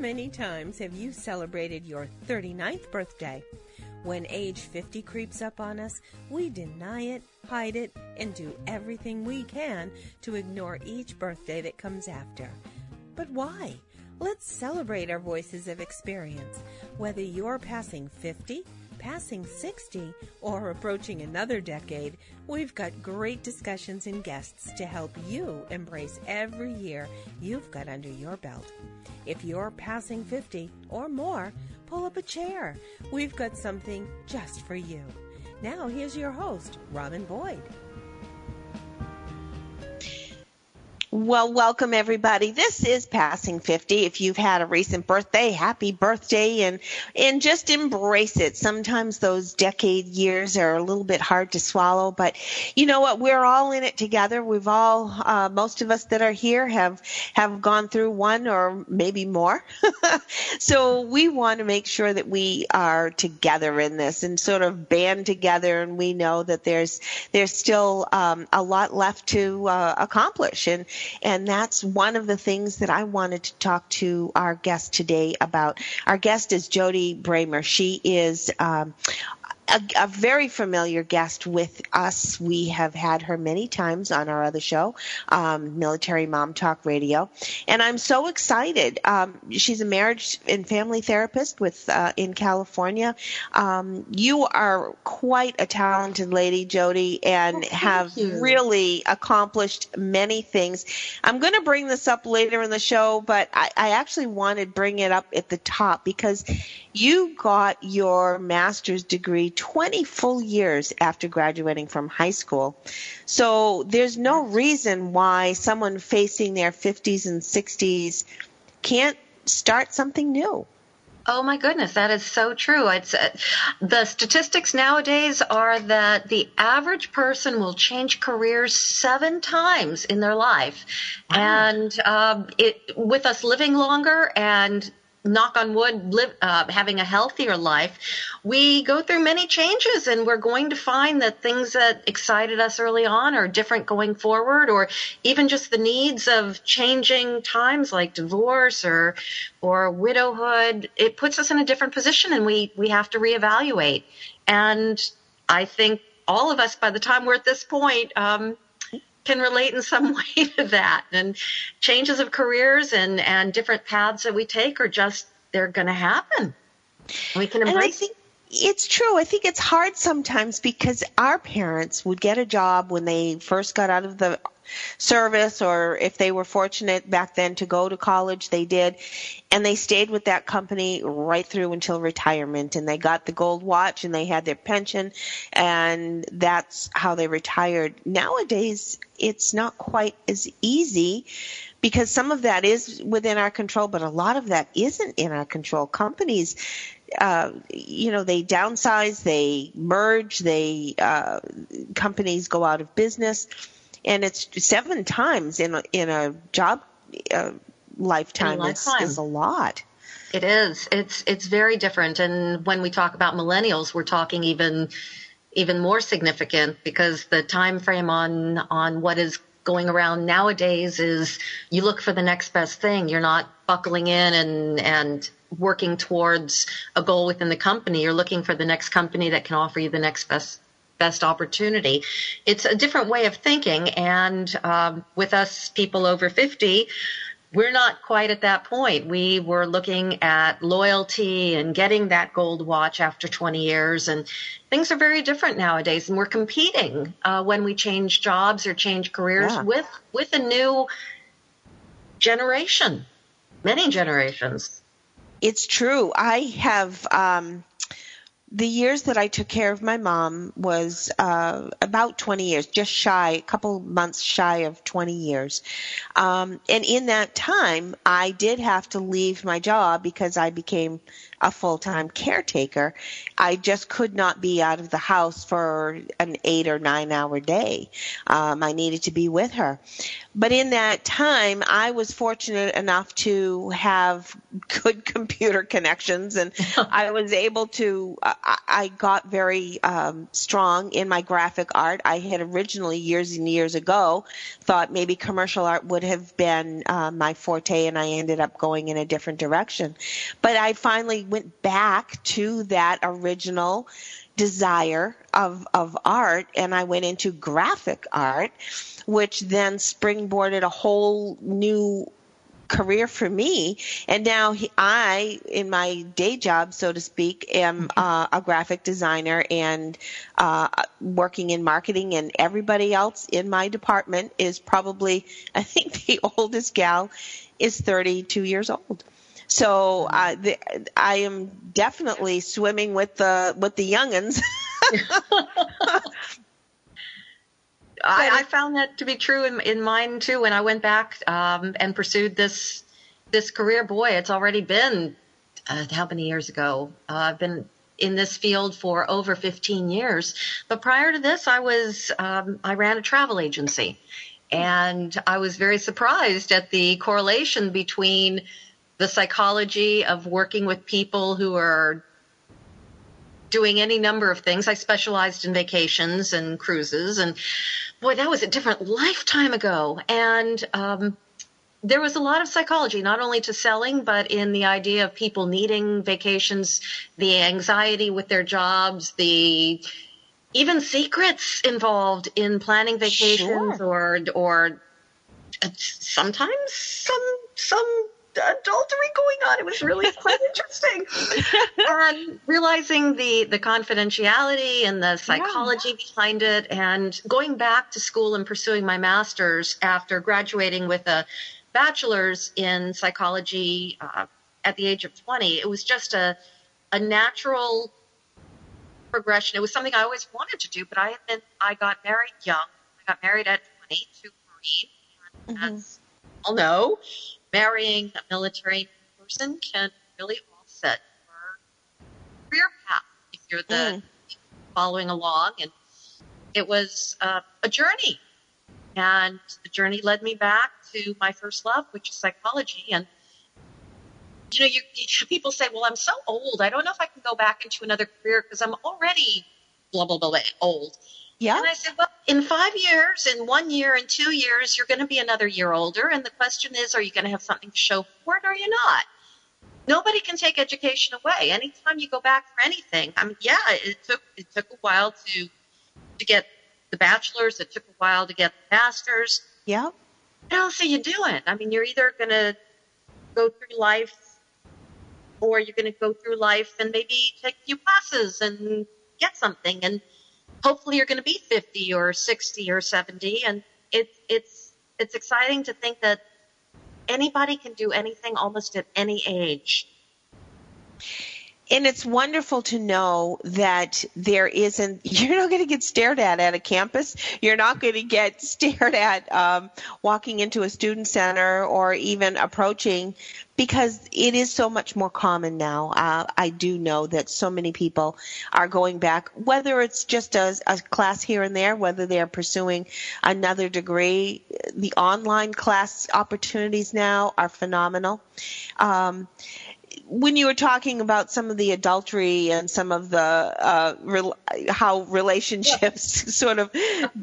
many times have you celebrated your 39th birthday? When age 50 creeps up on us, we deny it, hide it, and do everything we can to ignore each birthday that comes after. But why? Let's celebrate our voices of experience. Whether you're passing 50, passing 60, or approaching another decade, we've got great discussions and guests to help you embrace every year you've got under your belt. If you're passing 50 or more, pull up a chair. We've got something just for you. Now, here's your host, Robin Boyd. Well, welcome everybody. This is Passing 50. If you've had a recent birthday, happy birthday and and just embrace it. Sometimes those decade years are a little bit hard to swallow, but you know what? We're all in it together. We've all uh, most of us that are here have have gone through one or maybe more. so we want to make sure that we are together in this and sort of band together and we know that there's there's still um, a lot left to uh, accomplish and and that's one of the things that I wanted to talk to our guest today about. Our guest is Jody Bremer. She is um, a, a, very familiar guest with us. We have had her many times on our other show, um, Military Mom Talk Radio, and I'm so excited. Um, she's a marriage and family therapist with uh, in California. Um, you are quite a talented lady, Jody, and oh, have you. really accomplished many things. I'm going to bring this up later in the show, but I, I actually wanted to bring it up at the top because you got your master's degree 20 full years after graduating from high school. So there's no reason why someone facing their 50s and 60s can't start something new. Oh my goodness, that is so true. It's uh, the statistics nowadays are that the average person will change careers seven times in their life, wow. and um, it with us living longer and knock on wood, live, uh, having a healthier life, we go through many changes and we're going to find that things that excited us early on are different going forward or even just the needs of changing times like divorce or, or widowhood. It puts us in a different position and we, we have to reevaluate. And I think all of us, by the time we're at this point, um, can relate in some way to that. And changes of careers and, and different paths that we take are just, they're going to happen. We can embrace it's true. I think it's hard sometimes because our parents would get a job when they first got out of the service or if they were fortunate back then to go to college, they did. And they stayed with that company right through until retirement and they got the gold watch and they had their pension and that's how they retired. Nowadays, it's not quite as easy because some of that is within our control, but a lot of that isn't in our control. Companies uh, you know, they downsize, they merge, they uh, companies go out of business, and it's seven times in a, in a job uh, lifetime. lifetime. Is, is a lot. It is. It's it's very different. And when we talk about millennials, we're talking even even more significant because the time frame on on what is going around nowadays is you look for the next best thing. You're not buckling in and and working towards a goal within the company. You're looking for the next company that can offer you the next best best opportunity. It's a different way of thinking, and um, with us people over 50, we're not quite at that point. We were looking at loyalty and getting that gold watch after 20 years, and things are very different nowadays. And we're competing uh, when we change jobs or change careers yeah. with with a new generation, many generations. It's true. I have um, the years that I took care of my mom was uh, about 20 years, just shy, a couple months shy of 20 years. Um, and in that time, I did have to leave my job because I became a full time caretaker. I just could not be out of the house for an eight or nine hour day. Um, I needed to be with her. But in that time, I was fortunate enough to have good computer connections, and I was able to. I, I got very um, strong in my graphic art. I had originally, years and years ago, thought maybe commercial art would have been uh, my forte, and I ended up going in a different direction. But I finally went back to that original desire of of art and I went into graphic art which then springboarded a whole new career for me. And now he, I, in my day job, so to speak, am mm-hmm. uh, a graphic designer and uh, working in marketing. And everybody else in my department is probably, I think, the oldest gal is 32 years old. So uh, the, I am definitely swimming with the with the younguns. I, I, found that to be true in, in mine too. When I went back um, and pursued this this career, boy, it's already been uh, how many years ago? Uh, I've been in this field for over 15 years. But prior to this, I was um, I ran a travel agency, and I was very surprised at the correlation between the psychology of working with people who are doing any number of things. I specialized in vacations and cruises, and boy, that was a different lifetime ago. And um, there was a lot of psychology, not only to selling, but in the idea of people needing vacations, the anxiety with their jobs, the even secrets involved in planning vacations sure. or or uh, sometimes some some adultery going on. It was really quite interesting. and realizing the, the confidentiality and the psychology yeah. behind it, and going back to school and pursuing my master's after graduating with a bachelor's in psychology uh, at the age of 20, it was just a, a natural progression. It was something I always wanted to do, but I had been, I got married young. I got married at 20 to a Marine. Mm-hmm. As all know, marrying a military person can really offset your career path if you're the mm. following along. And it was uh, a journey. And the journey led me back to my first love, which is psychology. And you know, you, you, people say, "Well, I'm so old. I don't know if I can go back into another career because I'm already blah blah blah old." Yeah. And I said, well, in five years, in one year, in two years, you're going to be another year older. And the question is, are you going to have something to show for it or are you not? Nobody can take education away. Anytime you go back for anything, I mean, yeah, it took it took a while to to get the bachelor's. It took a while to get the master's. Yeah. What else are you doing? I mean, you're either going to go through life or you're going to go through life and maybe take a few classes and get something. And hopefully you're going to be 50 or 60 or 70 and it's it's it's exciting to think that anybody can do anything almost at any age and it's wonderful to know that there isn't you're not going to get stared at at a campus. You're not going to get stared at um, walking into a student center or even approaching because it is so much more common now. Uh, i do know that so many people are going back whether it's just a, a class here and there whether they're pursuing another degree. The online class opportunities now are phenomenal. Um, when you were talking about some of the adultery and some of the uh, re- how relationships yeah. sort of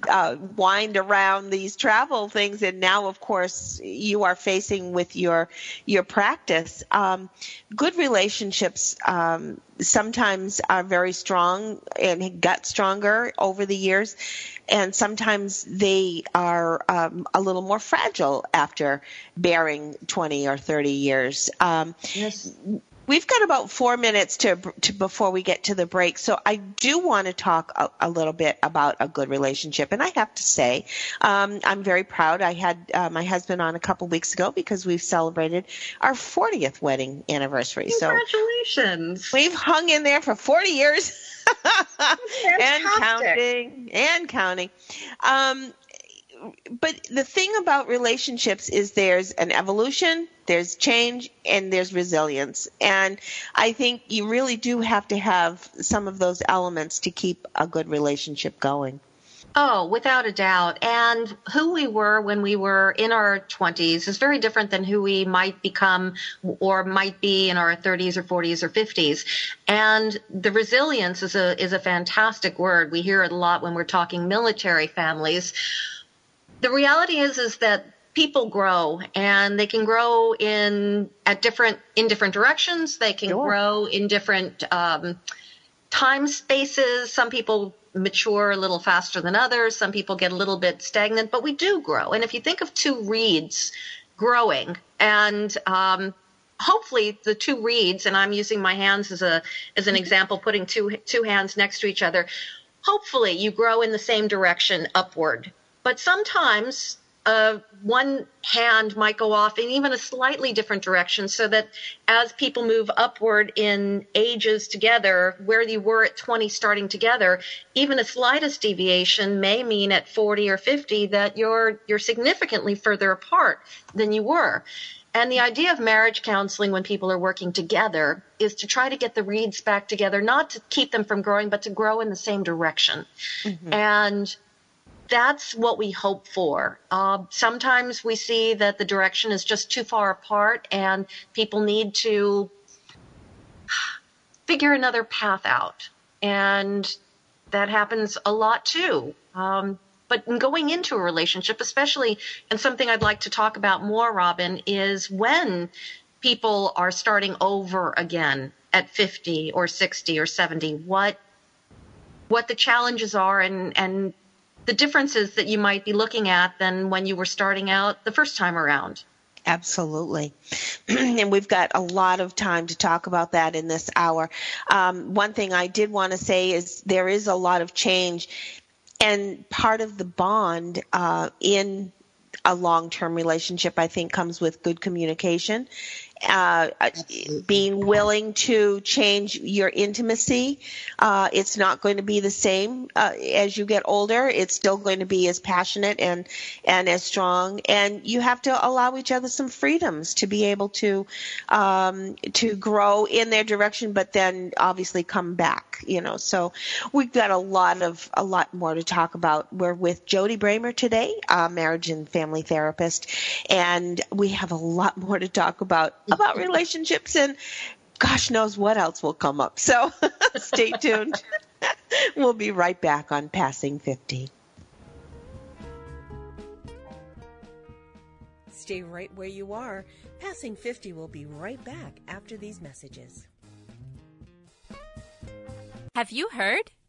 uh, wind around these travel things, and now, of course, you are facing with your your practice. Um, good relationships um, sometimes are very strong and got stronger over the years, and sometimes they are um, a little more fragile after bearing 20 or 30 years. Um, yes. We've got about four minutes to, to before we get to the break, so I do want to talk a, a little bit about a good relationship. And I have to say, um, I'm very proud. I had uh, my husband on a couple weeks ago because we've celebrated our 40th wedding anniversary. So Congratulations! So we've hung in there for 40 years and counting and counting. Um, but the thing about relationships is there's an evolution, there's change, and there's resilience. And I think you really do have to have some of those elements to keep a good relationship going. Oh, without a doubt. And who we were when we were in our 20s is very different than who we might become or might be in our 30s or 40s or 50s. And the resilience is a is a fantastic word. We hear it a lot when we're talking military families. The reality is is that people grow and they can grow in at different in different directions. They can sure. grow in different um, time spaces. Some people mature a little faster than others. Some people get a little bit stagnant, but we do grow. And if you think of two reeds growing and um, hopefully the two reeds, and I'm using my hands as a as an example, putting two two hands next to each other. Hopefully you grow in the same direction upward. But sometimes uh, one hand might go off in even a slightly different direction so that as people move upward in ages together, where you were at 20 starting together, even a slightest deviation may mean at 40 or 50 that you're, you're significantly further apart than you were. And the idea of marriage counseling when people are working together is to try to get the reeds back together, not to keep them from growing, but to grow in the same direction. Mm-hmm. And that's what we hope for. Uh, sometimes we see that the direction is just too far apart and people need to figure another path out. And that happens a lot too. Um, but going into a relationship, especially, and something I'd like to talk about more, Robin, is when people are starting over again at 50 or 60 or 70, what what the challenges are and and the differences that you might be looking at than when you were starting out the first time around. Absolutely. and we've got a lot of time to talk about that in this hour. Um, one thing I did want to say is there is a lot of change, and part of the bond uh, in a long term relationship, I think, comes with good communication uh, being willing to change your intimacy. Uh, it's not going to be the same uh, as you get older. It's still going to be as passionate and and as strong. And you have to allow each other some freedoms to be able to um, to grow in their direction, but then obviously come back. You know, so we've got a lot of a lot more to talk about. We're with Jody Bremer today, a marriage and family therapist, and we have a lot more to talk about about relationships and gosh knows what else will come up. So stay tuned. we'll be right back on Passing 50. Stay right where you are. Passing 50 will be right back after these messages. Have you heard?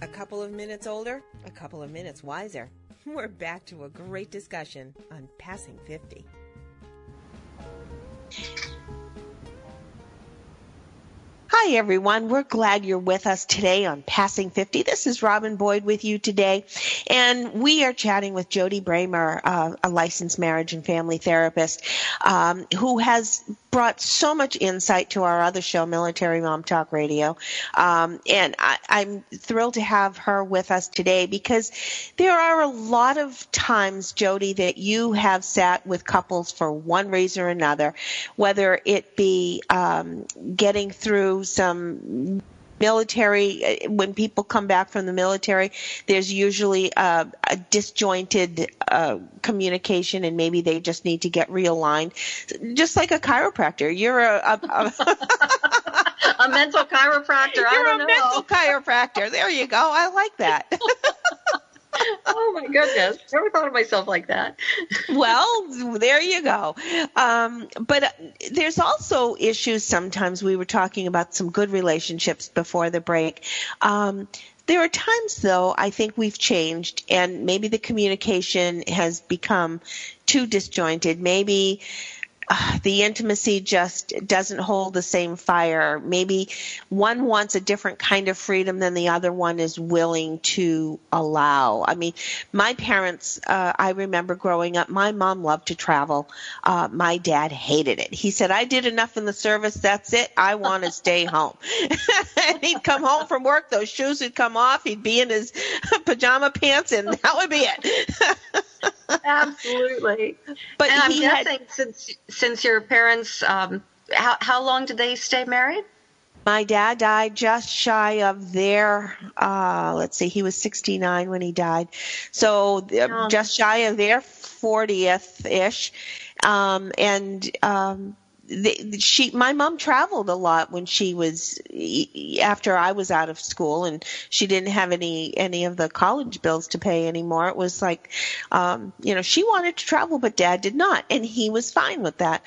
A couple of minutes older, a couple of minutes wiser. We're back to a great discussion on passing 50. Hi, everyone. We're glad you're with us today on Passing 50. This is Robin Boyd with you today, and we are chatting with Jody Bremer, uh, a licensed marriage and family therapist, um, who has brought so much insight to our other show, Military Mom Talk Radio. Um, and I, I'm thrilled to have her with us today because there are a lot of times, Jody, that you have sat with couples for one reason or another, whether it be um, getting through some military, uh, when people come back from the military, there's usually a, a disjointed uh, communication, and maybe they just need to get realigned. Just like a chiropractor, you're a a, a, a mental chiropractor. You're I don't a know. mental chiropractor. There you go. I like that. oh my goodness. Never thought of myself like that. well, there you go. Um, but there's also issues sometimes. We were talking about some good relationships before the break. Um, there are times, though, I think we've changed, and maybe the communication has become too disjointed. Maybe the intimacy just doesn't hold the same fire. Maybe one wants a different kind of freedom than the other one is willing to allow. I mean, my parents, uh, I remember growing up, my mom loved to travel. Uh, my dad hated it. He said, I did enough in the service. That's it. I want to stay home. and he'd come home from work. Those shoes would come off. He'd be in his pajama pants and that would be it. Absolutely. But and I'm guessing had, since since your parents, um, how how long did they stay married? my dad died just shy of their uh let's see he was 69 when he died so uh, Oh. just shy of their 40th ish um and um she my mom traveled a lot when she was after I was out of school and she didn't have any any of the college bills to pay anymore. It was like um you know she wanted to travel but dad did not. And he was fine with that.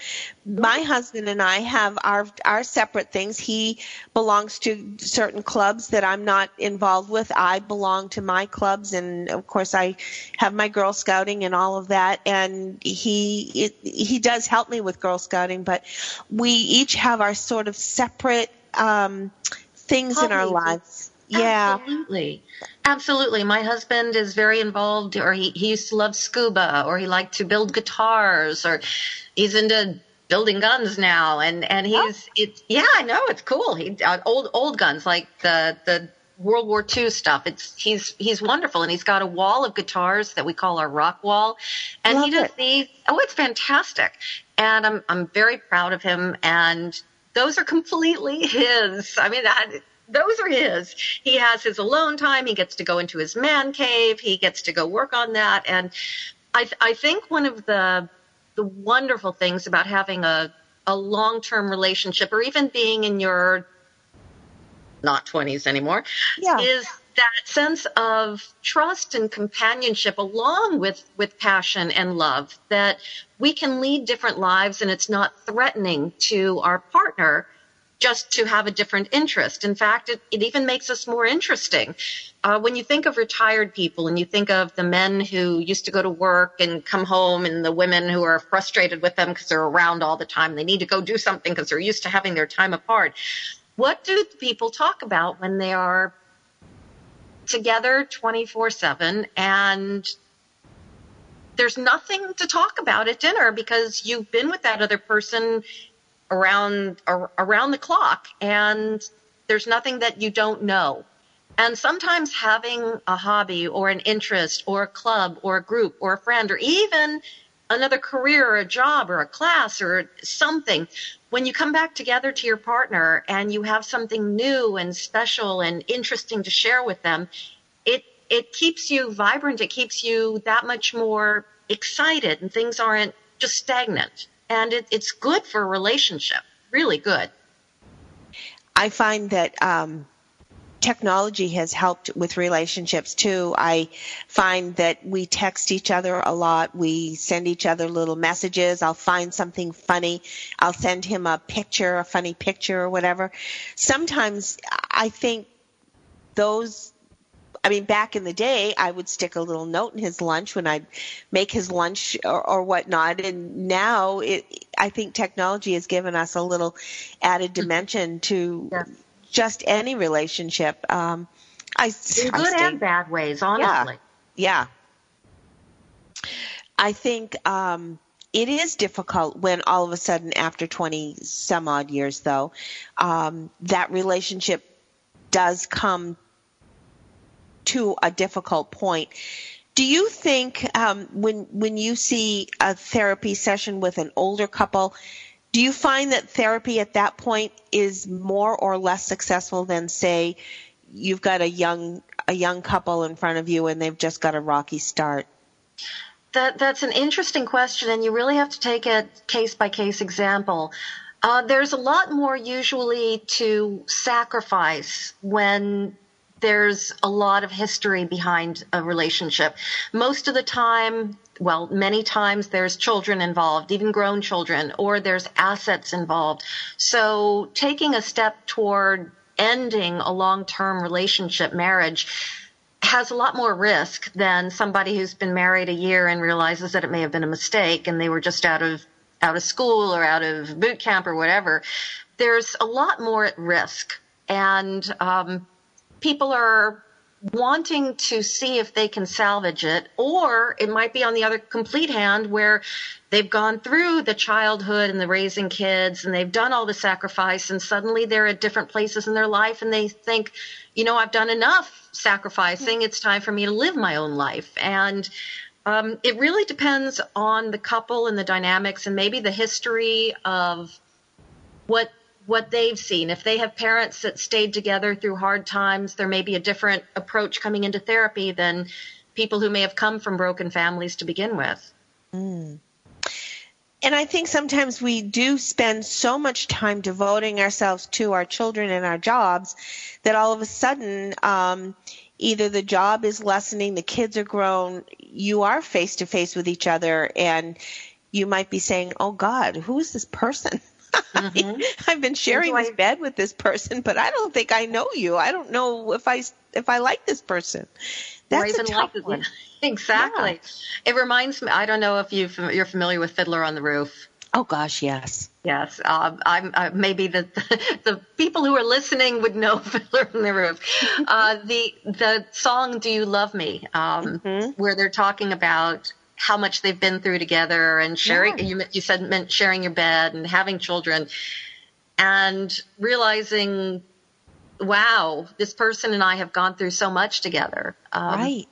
My husband and I have our our separate things. He belongs to certain clubs that I'm not involved with. I belong to my clubs and of course I have my girl scouting and all of that. And he it, he does help me with girl scouting but we each have our sort of separate um things in our lives yeah Absolutely. Absolutely. My husband is very involved, or he, he used to love scuba, or he liked to build guitars, or he's into building guns now. And, and he's, it's, yeah, I know, it's cool. He, uh, old, old guns, like the, the, World War II stuff. It's he's he's wonderful, and he's got a wall of guitars that we call our rock wall, and he Love does these. Oh, it's fantastic, and I'm I'm very proud of him. And those are completely his. I mean, that, those are his. He has his alone time. He gets to go into his man cave. He gets to go work on that. And I, I think one of the, the wonderful things about having a, a long-term relationship or even being in your not 20s anymore Yeah. is that sense of trust and companionship along with with passion and love that we can lead different lives and it's not threatening to our partner just to have a different interest. In fact, it, it even makes us more interesting. Uh, when you think of retired people and you think of the men who used to go to work and come home and the women who are frustrated with them because they're around all the time, they need to go do something because they're used to having their time apart. What do people talk about when they are together 24 7 and there's nothing to talk about at dinner because you've been with that other person around ar- around the clock and there's nothing that you don't know. And sometimes having a hobby or an interest or a club or a group or a friend or even another career or a job or a class or something when you come back together to your partner and you have something new and special and interesting to share with them it it keeps you vibrant. It keeps you that much more excited and things aren't just stagnant. And it, it's good for a relationship. Really good. I find that um, technology has helped with relationships too. I find that we text each other a lot. We send each other little messages. I'll find something funny. I'll send him a picture, a funny picture or whatever. Sometimes I think those I mean, back in the day, I would stick a little note in his lunch when I'd make his lunch or, or whatnot. And now, it, I think technology has given us a little added dimension to. Just any relationship. Um, I, in I good stay- and bad ways honestly yeah. I think um, it is difficult when all of a sudden, after 20 some odd years, though, um, that relationship does come to a difficult point. Do you think um, when when you see a therapy session with an older couple, Do you find that therapy at that point is more or less successful than say you've got a young a young couple in front of you and they've just got a rocky start? That that's an interesting question, and you really have to take a case by case example. Uh, there's a lot more usually to sacrifice when there's a lot of history behind a relationship. Most of the time, well, many times there's children involved, even grown children, or there's assets involved. So taking a step toward ending a long-term relationship, marriage, has a lot more risk than somebody who's been married a year and realizes that it may have been a mistake and they were just out of out of school or out of boot camp or whatever. There's a lot more at risk, and um, people are wanting to see if they can salvage it, or it might be on the other complete hand where they've gone through the childhood and the raising kids and they've done all the sacrifice and suddenly they're at different places in their life and they think, you know, I've done enough sacrificing. It's time for me to live my own life. And um, it really depends on the couple and the dynamics and maybe the history of what what they've seen. If they have parents that stayed together through hard times, there may be a different approach coming into therapy than people who may have come from broken families to begin with. Mm. And I think sometimes we do spend so much time devoting ourselves to our children and our jobs that all of a sudden, um, either the job is lessening, the kids are grown, you are face to face with each other, and you might be saying, "Oh God, who is this person?" Mm-hmm. I've been sharing this bed with this person, but I don't think I know you. I don't know if I if I like this person. That's a tough like one. Exactly. Yeah. It reminds me. I don't know if you you're familiar with Fiddler on the Roof. Oh gosh, yes. Yes, uh, I'm uh, maybe the, the, people who are listening would know Fiddler on the Roof. Uh, the the song "Do You Love Me," um, mm-hmm. where they're talking about how much they've been through together and sharing. Yeah. You, you said meant sharing your bed and having children, and realizing, wow, this person and I have gone through so much together. Um, right.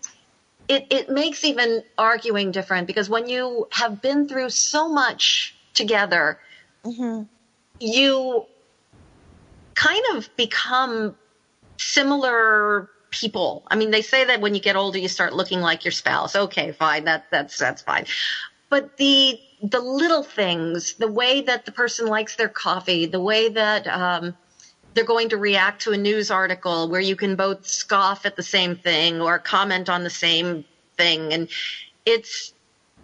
It it makes even arguing different because when you have been through so much together, mm-hmm. you kind of become similar people. I mean, they say that when you get older, you start looking like your spouse. Okay, fine. That, that's, that's fine. But the, the little things, the way that the person likes their coffee, the way that, um, they're going to react to a news article where you can both scoff at the same thing or comment on the same thing. And it's,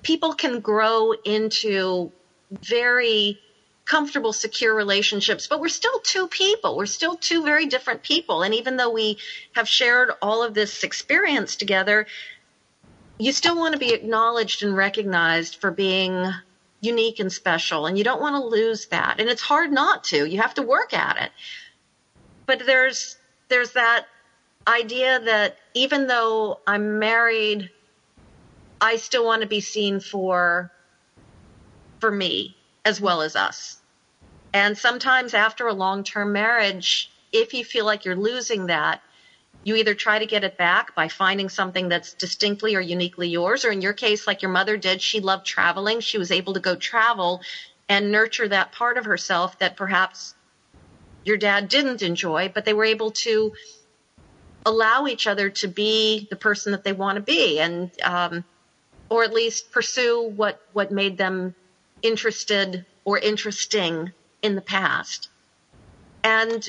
people can grow into very comfortable, secure relationships, but we're still two people. We're still two very different people. And even though we have shared all of this experience together, you still want to be acknowledged and recognized for being unique and special. And you don't want to lose that. And it's hard not to. You have to work at it. But there's, there's that idea that even though I'm married, I still want to be seen for, for me as well as us. And sometimes after a long term marriage, if you feel like you're losing that, you either try to get it back by finding something that's distinctly or uniquely yours, or in your case, like your mother did, she loved traveling. She was able to go travel and nurture that part of herself that perhaps your dad didn't enjoy, but they were able to allow each other to be the person that they want to be and, um, or at least pursue what, what made them interested or interesting in the past. And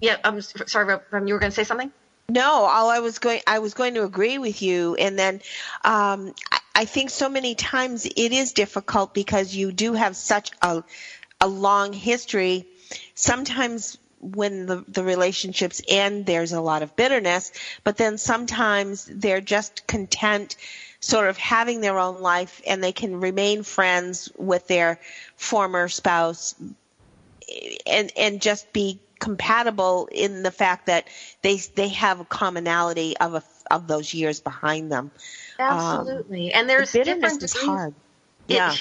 yeah, I'm sorry, you were going to say something? No, all I was going, I was going to agree with you. And then, um, I, I think so many times it is difficult because you do have such a, a long history. Sometimes when the, the relationships end, there's a lot of bitterness, but then sometimes they're just content sort of having their own life and they can remain friends with their former spouse and and just be compatible in the fact that they they have a commonality of a, of those years behind them. Absolutely, um, and there's the bitterness is hard. Yeah.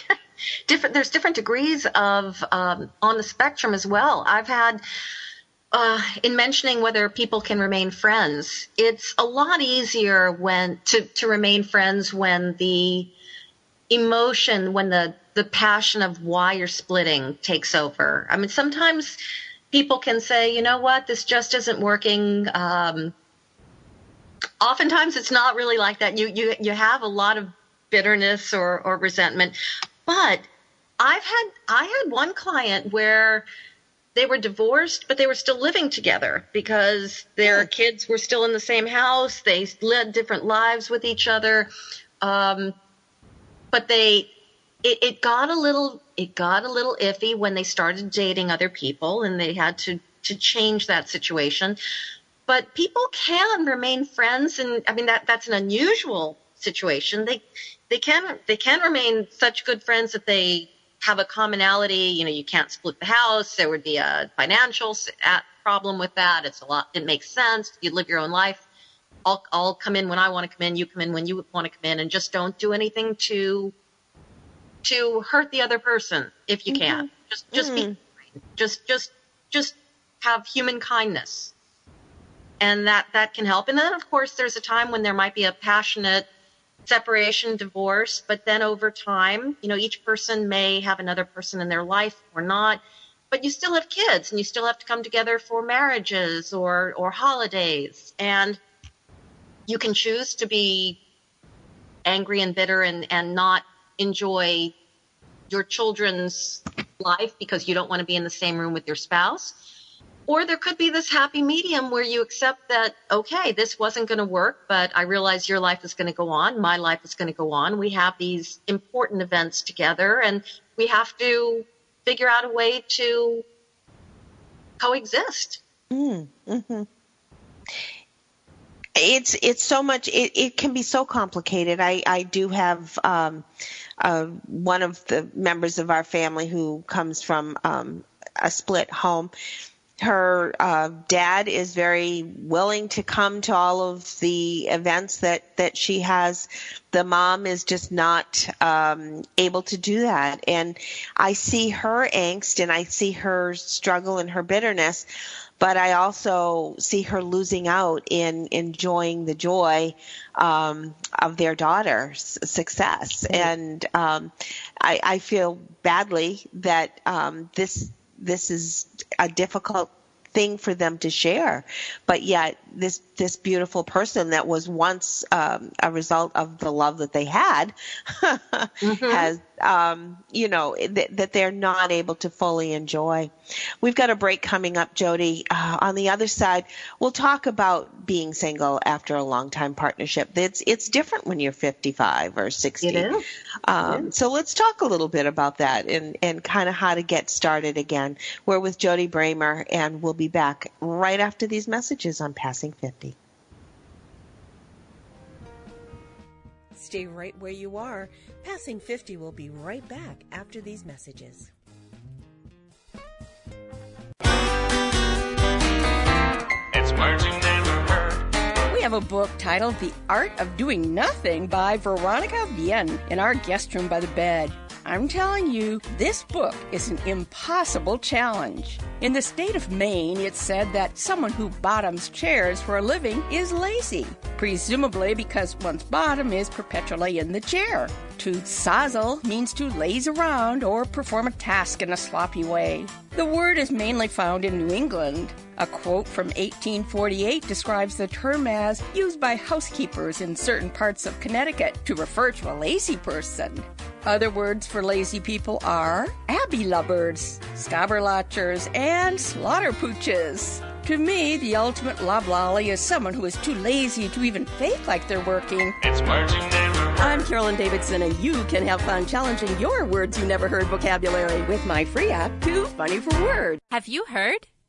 different. There's different degrees of um, on the spectrum as well. I've had uh, in mentioning whether people can remain friends, it's a lot easier when to, to remain friends when the emotion when the the passion of why you're splitting takes over. I mean, sometimes people can say, you know what, this just isn't working. Um, oftentimes, it's not really like that. You you you have a lot of bitterness or or resentment, but I've had I had one client where they were divorced, but they were still living together because their kids were still in the same house. They led different lives with each other. Um, but they, it, it got a little, it got a little iffy when they started dating other people and they had to, to change that situation. But people can remain friends. And I mean, that, that's an unusual situation. They, they can, they can remain such good friends that they have a commonality. You know, you can't split the house. There would be a financial problem with that. It's a lot. It makes sense. You live your own life. I'll, I'll come in when I want to come in. You come in when you want to come in, and just don't do anything to to hurt the other person if you can. Mm-hmm. Just just mm. be just just just have human kindness, and that that can help. And then of course there's a time when there might be a passionate separation, divorce, but then over time, you know, each person may have another person in their life or not, but you still have kids and you still have to come together for marriages or, or holidays. And you can choose to be angry and bitter and, and not enjoy your children's life because you don't want to be in the same room with your spouse or there could be this happy medium where you accept that, okay, this wasn't going to work, but I realize your life is going to go on. My life is going to go on. We have these important events together and we have to figure out a way to coexist. Mm, hmm It's it's so much. It, it can be so complicated. I I do have um, uh, one of the members of our family who comes from um, a split home, her uh, dad is very willing to come to all of the events that that she has. The mom is just not um, able to do that, and I see her angst and I see her struggle and her bitterness. But I also see her losing out in enjoying the joy um, of their daughter's success, mm-hmm. and um, I, I feel badly that um, this this is a difficult thing for them to share. But yet, this this beautiful person that was once um, a result of the love that they had mm-hmm. has, um, you know, th- that they're not able to fully enjoy. We've got a break coming up, Jody. Uh, on the other side, we'll talk about being single after a long time partnership. It's it's different when you're 55 or 60. It is. Um, So let's talk a little bit about that and and kind of how to get started again. We're with Jody Bremer, and we'll be back right after these messages on Passing 50. Stay right where you are. Passing 50 will be right back after these messages. It's words you never heard. We have a book titled The Art of Doing Nothing by Véronique Vienne in our guest room by the bed. I'm telling you, this book is an impossible challenge. In the state of Maine, it's said that someone who bottoms chairs for a living is lazy, presumably because one's bottom is perpetually in the chair. To sazzle means to laze around or perform a task in a sloppy way. The word is mainly found in New England. A quote from 1848 describes the term as used by housekeepers in certain parts of Connecticut to refer to a lazy person. Other words for lazy people are abbey lubbards, scabberlatchers, and slaughterpooches. To me, the ultimate loblolly is someone who is too lazy to even fake like they're working. It's words you never heard. I'm Carolyn Davidson, and you can have fun challenging your words you never heard vocabulary with my free app, Too Funny for Words. Have you heard?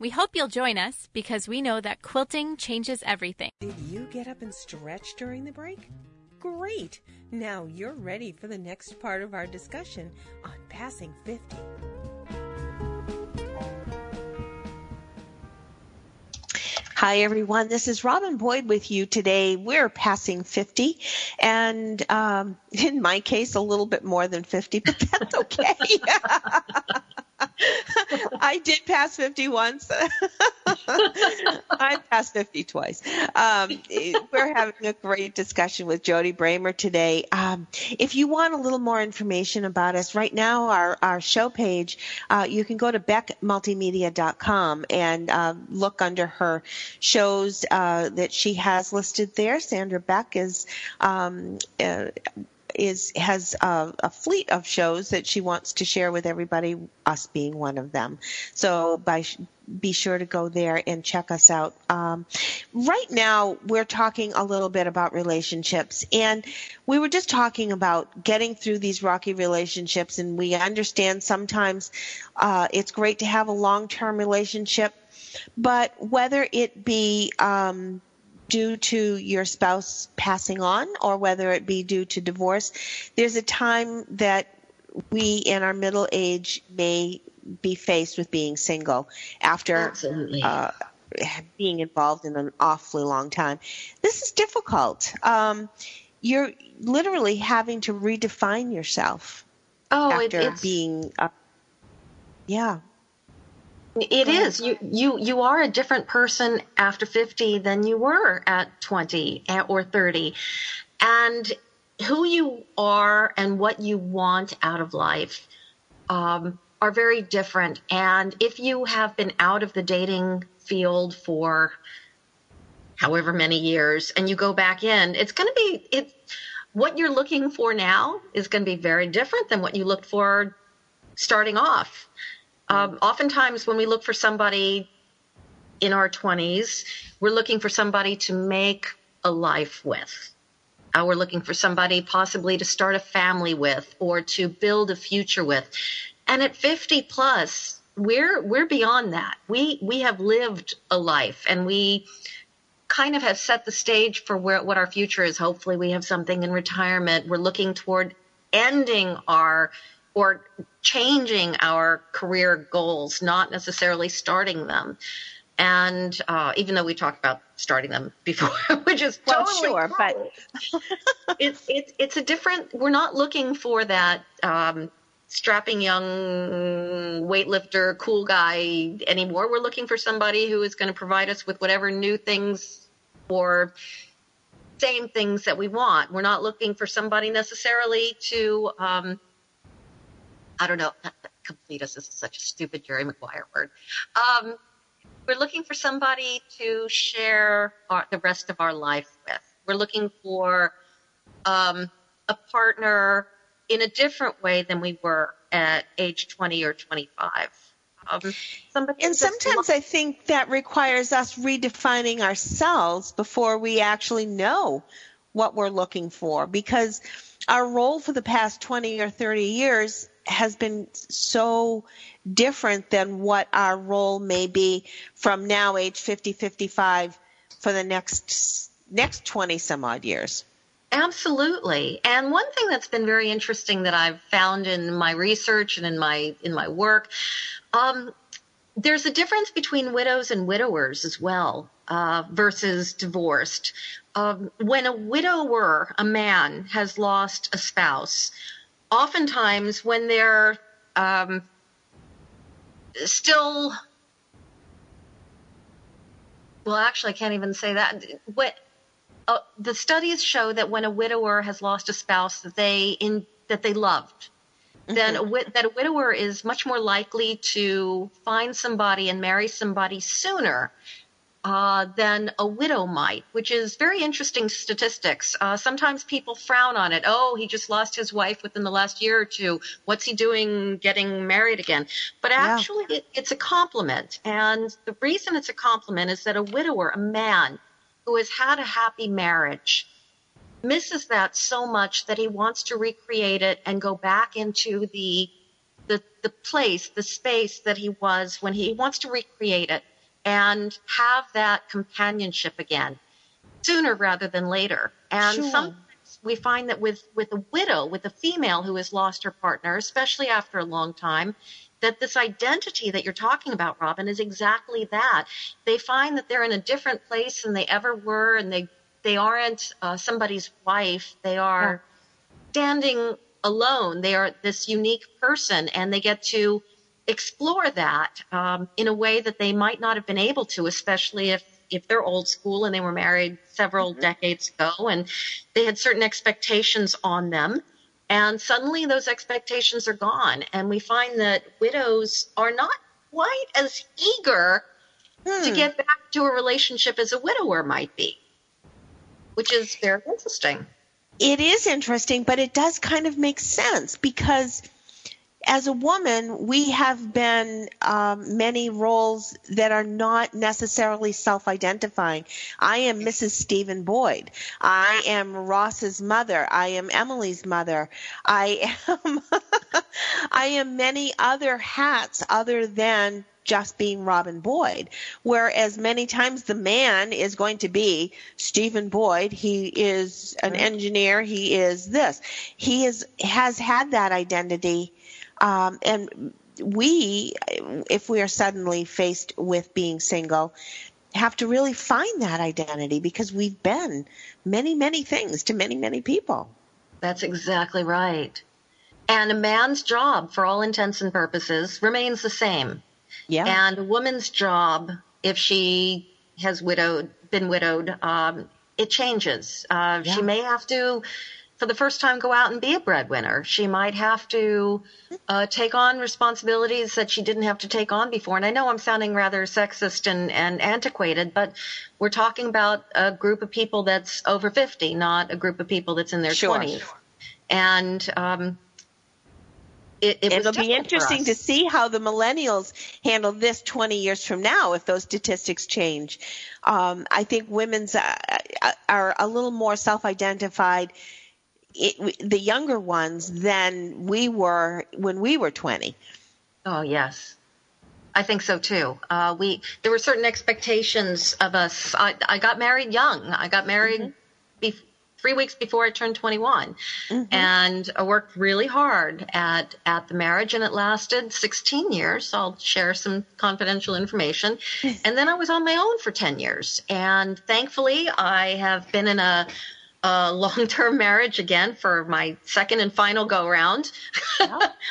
We hope you'll join us because we know that quilting changes everything. Did you get up and stretch during the break? Great! Now you're ready for the next part of our discussion on passing 50. Hi, everyone. This is Robin Boyd with you today. We're passing 50, and um, in my case, a little bit more than 50, but that's okay. I did pass 50 once. I passed 50 twice. Um, we're having a great discussion with Jody Bremer today. Um, if you want a little more information about us, right now our, our show page, uh, you can go to beckmultimedia.com and uh, look under her shows uh, that she has listed there. Sandra Beck is um, uh, is has a, a, fleet of shows that she wants to share with everybody, us being one of them. So by be sure to go there and check us out. Um, right now, we're talking a little bit about relationships, and we were just talking about getting through these rocky relationships. And we understand sometimes uh, it's great to have a long-term relationship, but whether it be um, due to your spouse passing on or whether it be due to divorce, there's a time that we in our middle age may be faced with being single after uh, being involved in an awfully long time. This is difficult. Um, you're literally having to redefine yourself oh, after it, being, uh, yeah. It is. You you you are a different person after 50 than you were at 20 or 30. And who you are and what you want out of life um, are very different. And if you have been out of the dating field for however many years and you go back in, it's going to be it. What you're looking for now is going to be very different than what you looked for starting off. Um, oftentimes, when we look for somebody in our 20s, we're looking for somebody to make a life with. Uh, we're looking for somebody possibly to start a family with or to build a future with. And at 50 plus, we're we're beyond that. We we have lived a life and we kind of have set the stage for where what our future is. Hopefully, we have something in retirement. We're looking toward ending our or changing our career goals, not necessarily starting them. And uh, even though we talked about starting them before, which is well, totally sure, cool, but it's it's it's a different. We're not looking for that um, strapping young weightlifter, cool guy anymore. We're looking for somebody who is going to provide us with whatever new things or same things that we want. We're not looking for somebody necessarily to um, I don't know, complete us is such a stupid Jerry Maguire word. Um, we're looking for somebody to share our, the rest of our life with. We're looking for um, a partner in a different way than we were at age 20 or 25. Um, and sometimes I think that requires us redefining ourselves before we actually know what we're looking for because our role for the past 20 or 30 years has been so different than what our role may be from now age 50 55 for the next next 20 some odd years. Absolutely. And one thing that's been very interesting that i've found in my research and in my in my work um, there's a difference between widows and widowers as well uh, versus divorced. Um, when a widower a man has lost a spouse oftentimes when they're um, still well actually i can't even say that what uh, the studies show that when a widower has lost a spouse that they in that they loved mm-hmm. then a, that a widower is much more likely to find somebody and marry somebody sooner uh, than a widow might, which is very interesting statistics. Uh, sometimes people frown on it. Oh, he just lost his wife within the last year or two. What's he doing getting married again? But actually, yeah. it, it's a compliment. And the reason it's a compliment is that a widower, a man who has had a happy marriage, misses that so much that he wants to recreate it and go back into the the, the place, the space that he was when he, he wants to recreate it and have that companionship again sooner rather than later. And sure. sometimes we find that with, with a widow, with a female who has lost her partner, especially after a long time, that this identity that you're talking about, Robin, is exactly that. They find that they're in a different place than they ever were, and they they aren't uh, somebody's wife. They are yeah. standing alone. They are this unique person, and they get to explore that um, in a way that they might not have been able to, especially if if they're old school and they were married several mm-hmm. decades ago and they had certain expectations on them. And suddenly those expectations are gone. And we find that widows are not quite as eager hmm. to get back to a relationship as a widower might be, which is very interesting. It is interesting, but it does kind of make sense because as a woman, we have been um, many roles that are not necessarily self-identifying. I am Mrs. Stephen Boyd. I am Ross's mother. I am Emily's mother. I am I am many other hats other than just being Robin Boyd. Whereas many times the man is going to be Stephen Boyd. He is an engineer. He is this. He is has had that identity um, and we, if we are suddenly faced with being single, have to really find that identity because we've been many, many things to many, many people. That's exactly right. And a man's job, for all intents and purposes, remains the same. Yeah. And a woman's job, if she has widowed, been widowed, um, it changes. Uh, yeah. She may have to for the first time go out and be a breadwinner. She might have to uh, take on responsibilities that she didn't have to take on before. And I know I'm sounding rather sexist and, and antiquated, but we're talking about a group of people that's over 50, not a group of people that's in their sure. 20s. And um, it, it will be interesting to see how the millennials handle this 20 years from now if those statistics change. Um, I think women's uh, uh are a little more self-identified it, the younger ones than we were when we were 20. Oh, yes. I think so too. Uh, we there were certain expectations of us. I, I got married young. I got married mm-hmm. be, three weeks before I turned 21, mm-hmm. and I worked really hard at at the marriage, and it lasted 16 years. I'll share some confidential information, and then I was on my own for 10 years. And thankfully, I have been in a a long-term marriage again for my second and final go round.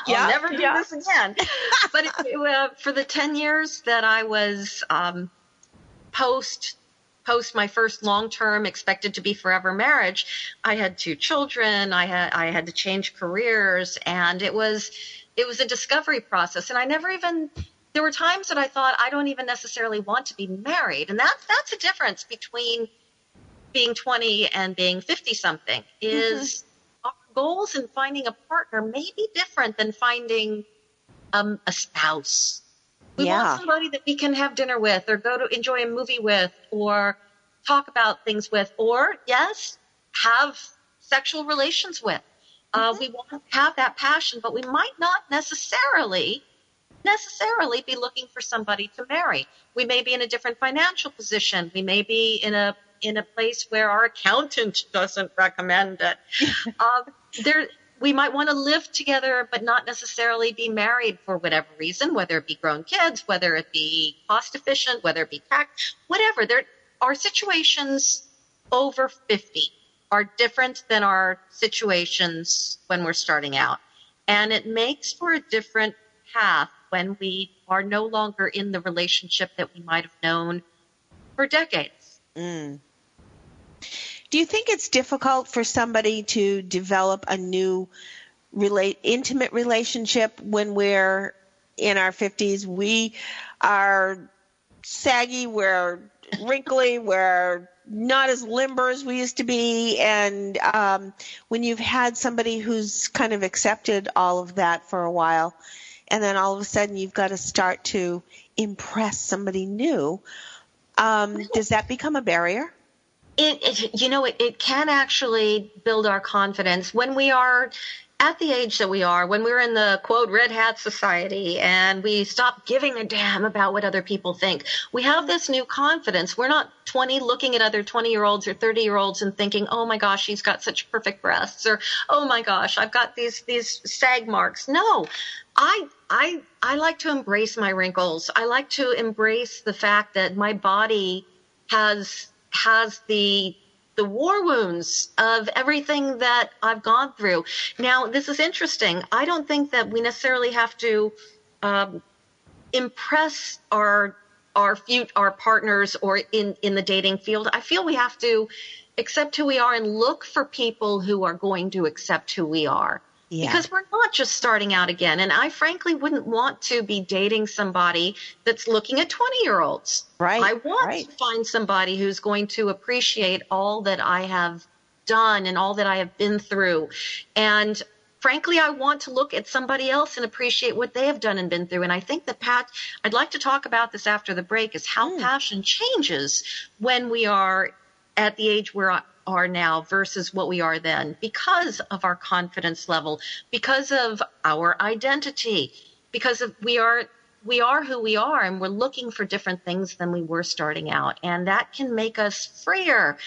Yeah. I'll never do yeah. this again. but it, uh, for the 10 years that I was um, post post my first long-term expected to be forever marriage, I had two children. I had I had to change careers, and it was it was a discovery process. And I never even there were times that I thought I don't even necessarily want to be married, and that's that's a difference between being 20 and being 50 something is mm-hmm. our goals in finding a partner may be different than finding um, a spouse. We yeah. want somebody that we can have dinner with or go to enjoy a movie with or talk about things with or yes, have sexual relations with. Uh, mm-hmm. we want to have that passion, but we might not necessarily necessarily be looking for somebody to marry. We may be in a different financial position. We may be in a in a place where our accountant doesn't recommend it. um, there, we might want to live together, but not necessarily be married for whatever reason, whether it be grown kids, whether it be cost efficient, whether it be tax, whatever. There are situations over 50 are different than our situations when we're starting out. And it makes for a different path when we are no longer in the relationship that we might have known for decades. Mm. Do you think it's difficult for somebody to develop a new relate intimate relationship when we're in our 50s? We are saggy, we're wrinkly, we're not as limber as we used to be. And um, when you've had somebody who's kind of accepted all of that for a while, and then all of a sudden you've got to start to impress somebody new, um, does that become a barrier? It, it, you know, it, it can actually build our confidence when we are at the age that we are, when we're in the quote red hat society and we stop giving a damn about what other people think, we have this new confidence. We're not 20 looking at other 20 year olds or 30 year olds and thinking, oh my gosh, she's got such perfect breasts, or oh my gosh, I've got these these sag marks. No, I I I like to embrace my wrinkles. I like to embrace the fact that my body has has the the war wounds of everything that I've gone through. Now, this is interesting. I don't think that we necessarily have to um, impress our our our partners or in in the dating field. I feel we have to accept who we are and look for people who are going to accept who we are. Yeah. Because we're not just starting out again. And I frankly wouldn't want to be dating somebody that's looking at 20 year olds. Right. I want right. to find somebody who's going to appreciate all that I have done and all that I have been through. And frankly, I want to look at somebody else and appreciate what they have done and been through. And I think that Pat, I'd like to talk about this after the break is how mm. passion changes when we are at the age where are now versus what we are then because of our confidence level, because of our identity, because of we are we are who we are and we're looking for different things than we were starting out and that can make us freer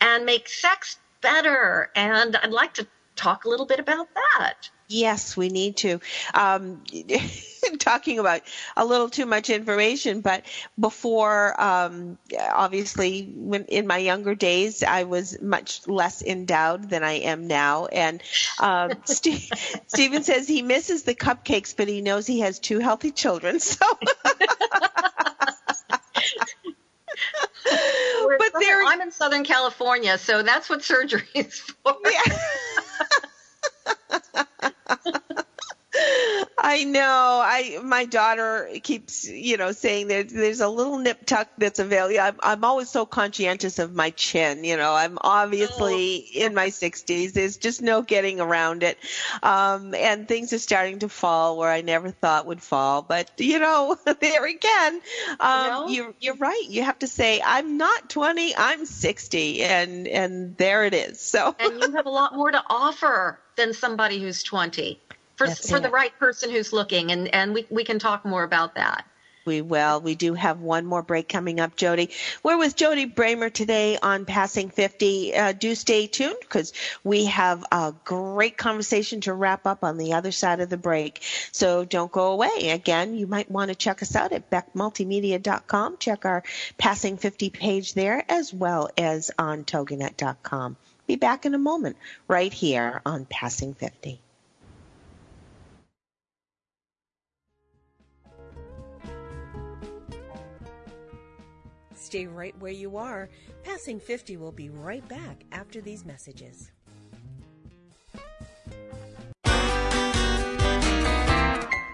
and make sex better and I'd like to talk a little bit about that. Yes, we need to. Um, talking about a little too much information, but before, um, obviously, when in my younger days, I was much less endowed than I am now. And um, St- Stephen says he misses the cupcakes, but he knows he has two healthy children. So. but there, I'm in Southern California, so that's what surgery is for. Yeah. I know. I my daughter keeps you know saying that there's a little nip tuck that's available. I'm I'm always so conscientious of my chin. You know, I'm obviously oh. in my 60s. There's just no getting around it, um, and things are starting to fall where I never thought would fall. But you know, there again, um, you're you're right. You have to say I'm not 20. I'm 60, and and there it is. So and you have a lot more to offer than somebody who's 20 for, for the right person who's looking. And, and we, we can talk more about that. We will. We do have one more break coming up, Jody. We're with Jody Bremer today on Passing 50. Uh, do stay tuned because we have a great conversation to wrap up on the other side of the break. So don't go away. Again, you might want to check us out at beckmultimedia.com. Check our Passing 50 page there as well as on toginet.com. Be back in a moment right here on Passing 50. Stay right where you are. Passing 50 will be right back after these messages.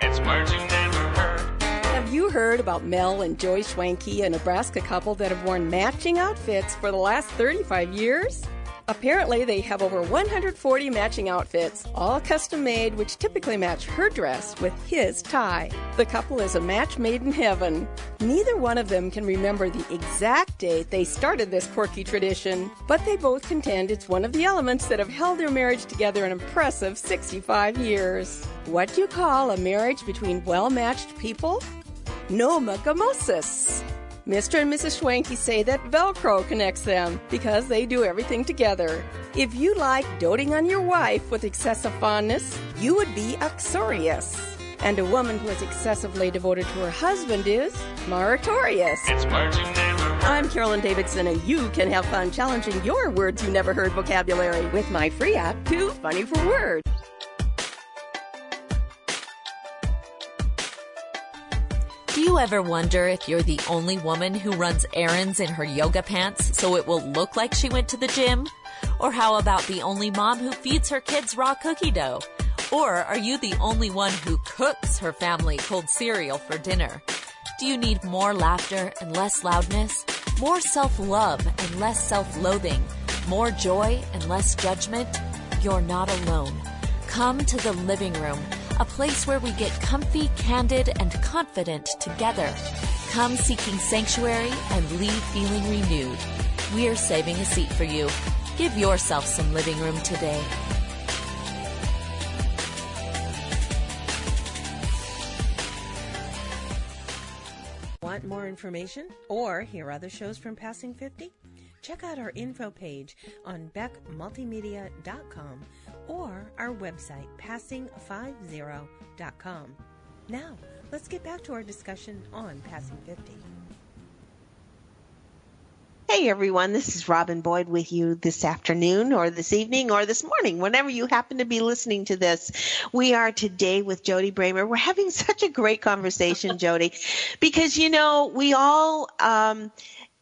It's words you never heard. Have you heard about Mel and Joy Schwanke, a Nebraska couple that have worn matching outfits for the last 35 years? Apparently, they have over 140 matching outfits, all custom made, which typically match her dress with his tie. The couple is a match made in heaven. Neither one of them can remember the exact date they started this quirky tradition, but they both contend it's one of the elements that have held their marriage together an impressive 65 years. What do you call a marriage between well matched people? Nomagamosis. Mr. and Mrs. Schwanke say that Velcro connects them because they do everything together. If you like doting on your wife with excessive fondness, you would be uxorious. And a woman who is excessively devoted to her husband is maritorious. I'm Carolyn Davidson, and you can have fun challenging your words you never heard vocabulary with my free app, Too Funny for Words. You ever wonder if you're the only woman who runs errands in her yoga pants so it will look like she went to the gym? Or how about the only mom who feeds her kids raw cookie dough? Or are you the only one who cooks her family cold cereal for dinner? Do you need more laughter and less loudness? More self love and less self loathing? More joy and less judgment? You're not alone. Come to the living room, a place where we get comfy, candid, and confident together. Come seeking sanctuary and leave feeling renewed. We're saving a seat for you. Give yourself some living room today. Want more information or hear other shows from Passing 50? Check out our info page on beckmultimedia.com or our website passing50.com. Now, let's get back to our discussion on Passing 50. Hey everyone, this is Robin Boyd with you this afternoon or this evening or this morning, whenever you happen to be listening to this. We are today with Jody Bremer. We're having such a great conversation, Jody, because you know, we all um,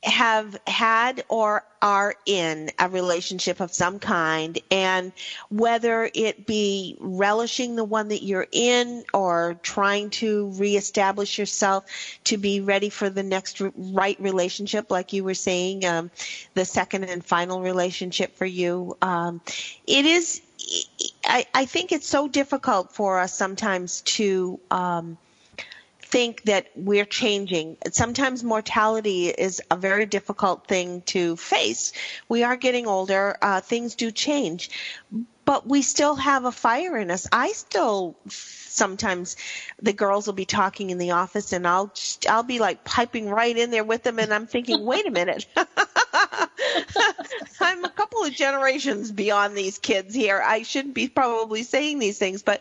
have had or are in a relationship of some kind and whether it be relishing the one that you're in or trying to reestablish yourself to be ready for the next right relationship like you were saying um, the second and final relationship for you um, it is I, I think it's so difficult for us sometimes to um, think that we're changing. Sometimes mortality is a very difficult thing to face. We are getting older. Uh, things do change, but we still have a fire in us. I still sometimes the girls will be talking in the office and I'll I'll be like piping right in there with them and I'm thinking, wait a minute. I'm a couple of generations beyond these kids here. I shouldn't be probably saying these things, but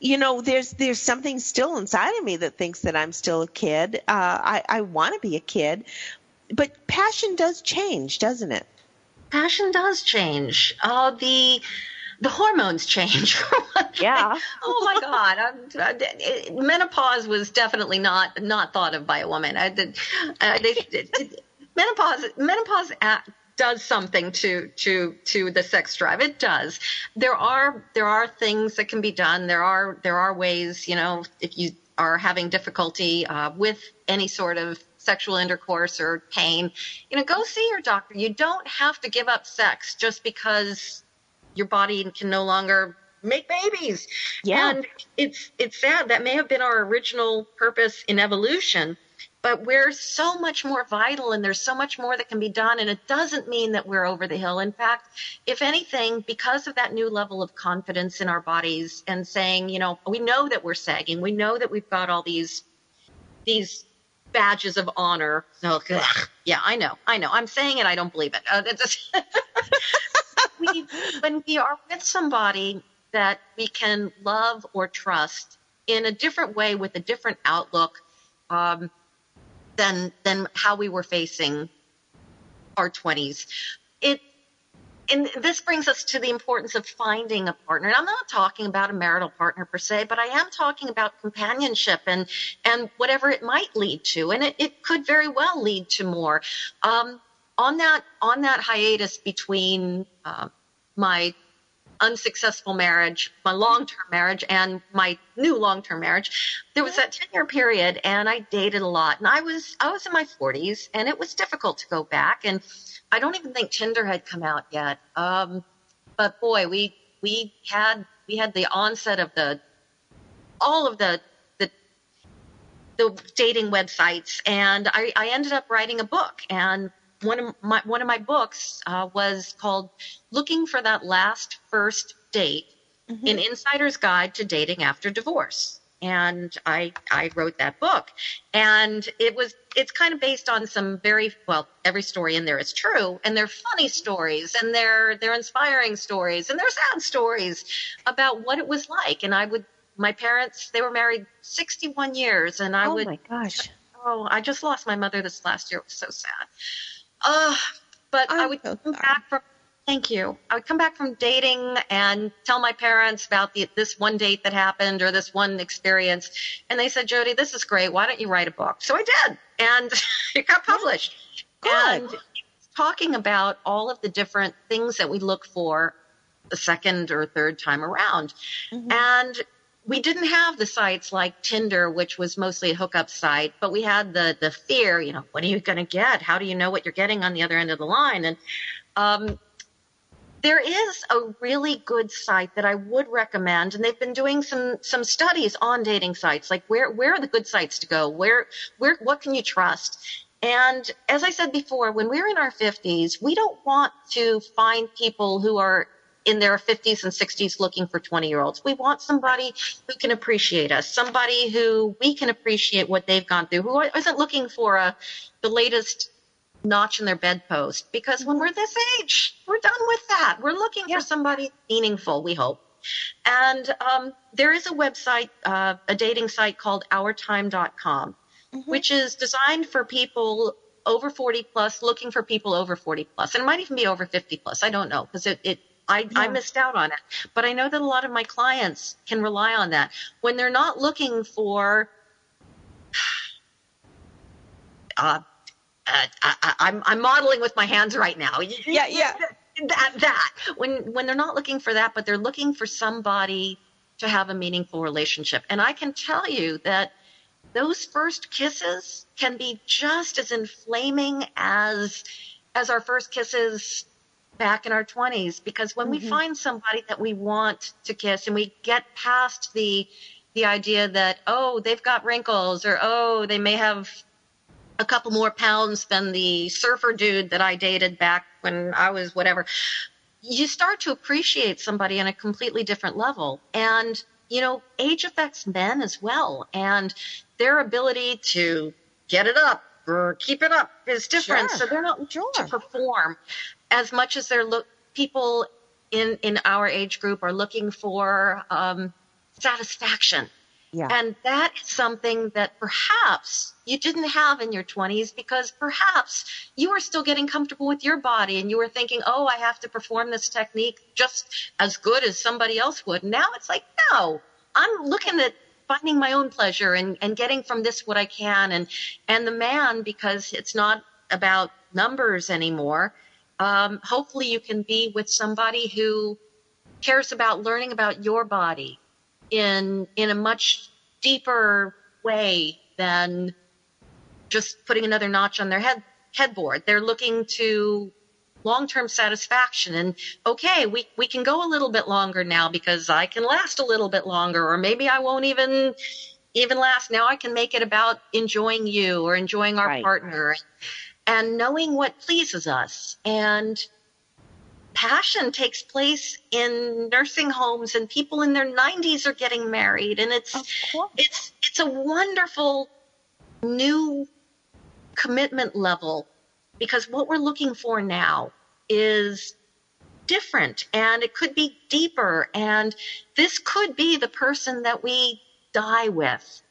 you know, there's there's something still inside of me that thinks that I'm still a kid. Uh, I I want to be a kid, but passion does change, doesn't it? Passion does change. Uh, the the hormones change. yeah. oh my God. I'm, uh, menopause was definitely not not thought of by a woman. I did. Uh, they, menopause menopause at, does something to to to the sex drive. It does. There are there are things that can be done. There are there are ways. You know, if you are having difficulty uh, with any sort of sexual intercourse or pain, you know, go see your doctor. You don't have to give up sex just because your body can no longer make babies. Yeah. And it's it's sad. That may have been our original purpose in evolution, but we're so much more vital and there's so much more that can be done and it doesn't mean that we're over the hill. In fact, if anything, because of that new level of confidence in our bodies and saying, you know, we know that we're sagging, we know that we've got all these these badges of honor. Ugh, yeah, I know, I know. I'm saying it. I don't believe it. Uh, we, when we are with somebody that we can love or trust in a different way with a different outlook um, than than how we were facing our 20s, it and this brings us to the importance of finding a partner. And I'm not talking about a marital partner per se, but I am talking about companionship and and whatever it might lead to, and it, it could very well lead to more. Um, on that on that hiatus between uh, my unsuccessful marriage, my long term marriage, and my new long term marriage, there was that ten year period, and I dated a lot, and I was I was in my forties, and it was difficult to go back, and I don't even think Tinder had come out yet. Um, but boy, we we had we had the onset of the all of the the the dating websites, and I, I ended up writing a book, and one of my one of my books uh, was called "Looking for That Last First Date: mm-hmm. An Insider's Guide to Dating After Divorce." And I I wrote that book, and it was it's kind of based on some very well every story in there is true, and they're funny stories, and they're they're inspiring stories, and they're sad stories about what it was like. And I would my parents they were married 61 years, and I oh would oh my gosh oh I just lost my mother this last year. It was so sad uh, but I'm i would so come back from thank you. I would come back from dating and tell my parents about the, this one date that happened or this one experience, and they said, "Jody, this is great. Why don't you write a book?" So I did, and it got published. Good. And talking about all of the different things that we look for the second or third time around, mm-hmm. and we didn't have the sites like Tinder, which was mostly a hookup site, but we had the the fear, you know, what are you going to get? How do you know what you're getting on the other end of the line? And um, there is a really good site that I would recommend, and they've been doing some some studies on dating sites, like where where are the good sites to go? Where where what can you trust? And as I said before, when we're in our 50s, we don't want to find people who are in their 50s and 60s looking for 20 year olds. We want somebody who can appreciate us, somebody who we can appreciate what they've gone through, who isn't looking for a, the latest notch in their bedpost. Because when we're this age, we're done with that. We're looking yeah. for somebody meaningful, we hope. And um, there is a website, uh, a dating site called OurTime.com, mm-hmm. which is designed for people over 40 plus, looking for people over 40 plus. And it might even be over 50 plus. I don't know because it, it I, yeah. I missed out on it. But I know that a lot of my clients can rely on that. When they're not looking for, uh, uh, I, I'm, I'm modeling with my hands right now. Yeah, yeah. That, that. When, when they're not looking for that, but they're looking for somebody to have a meaningful relationship. And I can tell you that those first kisses can be just as inflaming as as our first kisses back in our 20s because when mm-hmm. we find somebody that we want to kiss and we get past the the idea that oh they've got wrinkles or oh they may have a couple more pounds than the surfer dude that I dated back when I was whatever you start to appreciate somebody on a completely different level and you know age affects men as well and their ability to get it up or keep it up is different sure. so they're not sure. to perform as much as they're look people in in our age group are looking for um, satisfaction. Yeah. And that is something that perhaps you didn't have in your 20s because perhaps you were still getting comfortable with your body and you were thinking, oh, I have to perform this technique just as good as somebody else would. Now it's like, no, I'm looking at finding my own pleasure and, and getting from this what I can. And, and the man, because it's not about numbers anymore, um, hopefully you can be with somebody who cares about learning about your body in in a much deeper way than just putting another notch on their head headboard. They're looking to long-term satisfaction and okay, we we can go a little bit longer now because I can last a little bit longer or maybe I won't even even last. Now I can make it about enjoying you or enjoying our right. partner and knowing what pleases us. And passion takes place in nursing homes and people in their 90s are getting married and it's it's it's a wonderful new commitment level because what we're looking for now is different and it could be deeper and this could be the person that we die with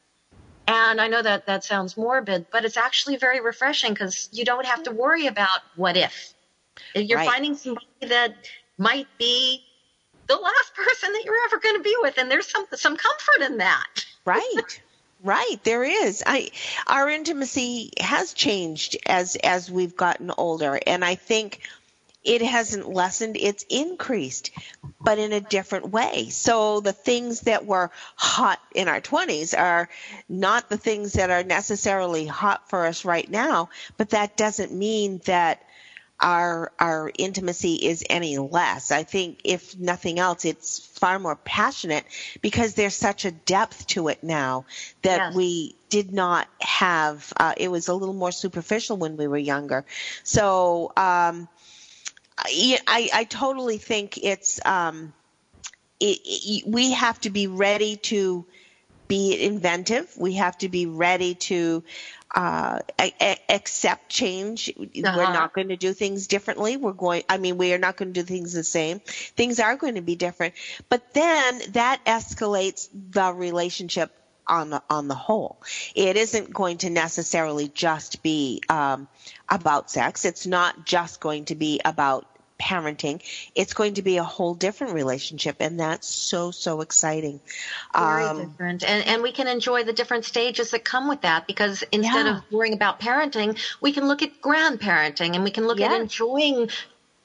and I know that that sounds morbid, but it's actually very refreshing because you don't have to worry about what if. You're right. finding somebody that might be the last person that you're ever going to be with, and there's some some comfort in that. Right. Right, there is. I our intimacy has changed as as we've gotten older, and I think it hasn't lessened, it's increased, but in a different way. So the things that were hot in our 20s are not the things that are necessarily hot for us right now, but that doesn't mean that our our intimacy is any less. I think if nothing else, it's far more passionate because there's such a depth to it now that yes. we did not have. Uh, it was a little more superficial when we were younger. So um, I, I totally think it's um, it, it, we have to be ready to be inventive. We have to be ready to uh, a- accept change. Uh-huh. We're not going to do things differently. We're going. I mean, we are not going to do things the same. Things are going to be different. But then that escalates the relationship on the on the whole. It isn't going to necessarily just be um, about sex. It's not just going to be about parenting. It's going to be a whole different relationship, and that's so so exciting. Very um, different, and and we can enjoy the different stages that come with that because instead yeah. of worrying about parenting, we can look at grandparenting, and we can look at enjoying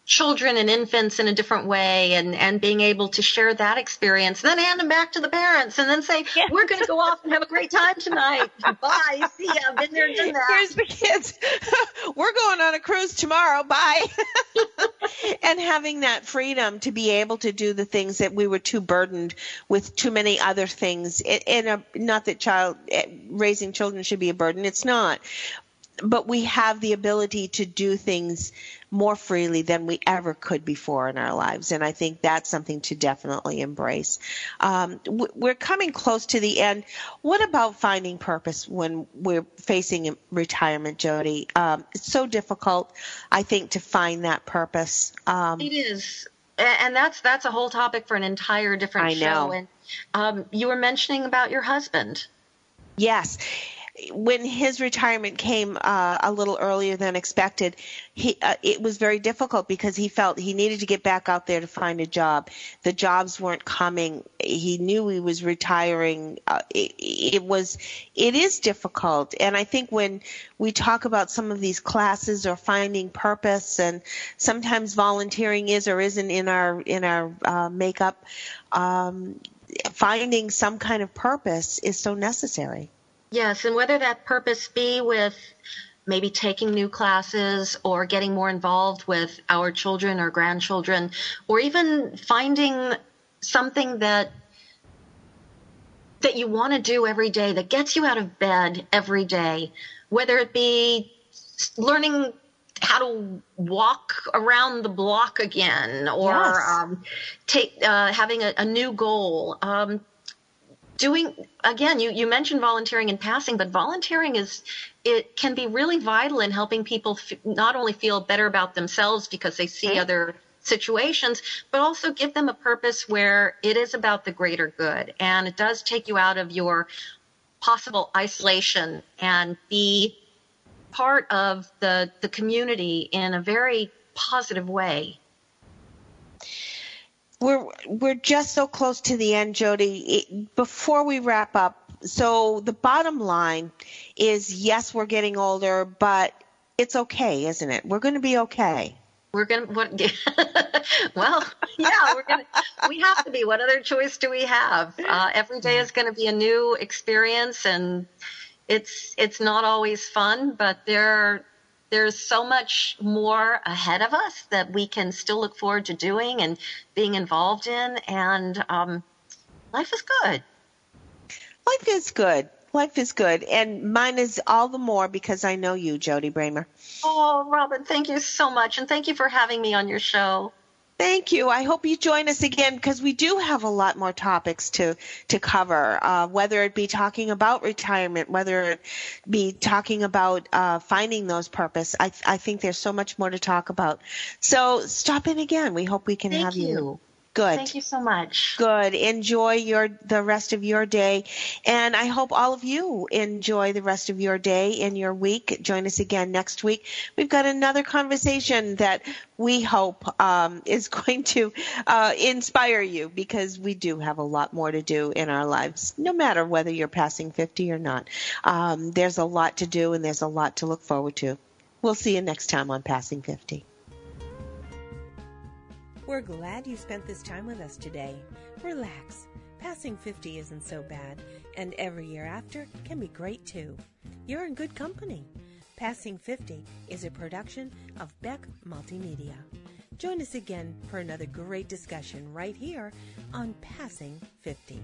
children and infants in a different way and, and being able to share that experience, then hand them back to the parents and then say, yeah. we're going to go off and have a great time tonight. Bye. See ya. I've been there, done that. Here's the kids. we're going on a cruise tomorrow. Bye. and having that freedom to be able to do the things that we were too burdened with too many other things. In a, not that child eh, raising children should be a burden. It's not. But we have the ability to do things more freely than we ever could before in our lives. And I think that's something to definitely embrace. Um, we're coming close to the end. What about finding purpose when we're facing retirement, Jody? Um, it's so difficult, I think, to find that purpose. Um, it is. And that's that's a whole topic for an entire different I show. Know. And um, you were mentioning about your husband. Yes when his retirement came uh, a little earlier than expected, he uh, it was very difficult because he felt he needed to get back out there to find a job. The jobs weren't coming. He knew he was retiring. Uh, it, it was it is difficult, and I think when we talk about some of these classes or finding purpose, and sometimes volunteering is or isn't in our in our uh, makeup. Um, finding some kind of purpose is so necessary. Yes, and whether that purpose be with maybe taking new classes or getting more involved with our children or grandchildren, or even finding something that that you want to do every day that gets you out of bed every day, whether it be learning how to walk around the block again or yes. um, take uh, having a, a, new goal. Um, doing again you, you mentioned volunteering in passing but volunteering is it can be really vital in helping people f- not only feel better about themselves because they see mm-hmm. other situations but also give them a purpose where it is about the greater good and it does take you out of your possible isolation and be part of the the community in a very positive way we're we're just so close to the end, Jody. It, before we wrap up, so the bottom line is yes, we're getting older, but it's okay, isn't it? We're going to be okay. We're going to well, yeah, we're going we have to be. What other choice do we have? Uh, every day is going to be a new experience and it's it's not always fun, but there there's so much more ahead of us that we can still look forward to doing and being involved in. And um, life is good. Life is good. Life is good. And mine is all the more because I know you, Jody Bremer. Oh, Robin, thank you so much. And thank you for having me on your show. Thank you. I hope you join us again because we do have a lot more topics to to cover. Uh, whether it be talking about retirement, whether it be talking about uh, finding those purpose. I I think there's so much more to talk about. So stop in again. We hope we can Thank have you. you. Good. Thank you so much. Good. Enjoy your the rest of your day, and I hope all of you enjoy the rest of your day and your week. Join us again next week. We've got another conversation that we hope um, is going to uh, inspire you because we do have a lot more to do in our lives, no matter whether you're passing 50 or not. Um, there's a lot to do, and there's a lot to look forward to. We'll see you next time on Passing 50. We're glad you spent this time with us today. Relax. Passing 50 isn't so bad, and every year after can be great too. You're in good company. Passing 50 is a production of Beck Multimedia. Join us again for another great discussion right here on Passing 50.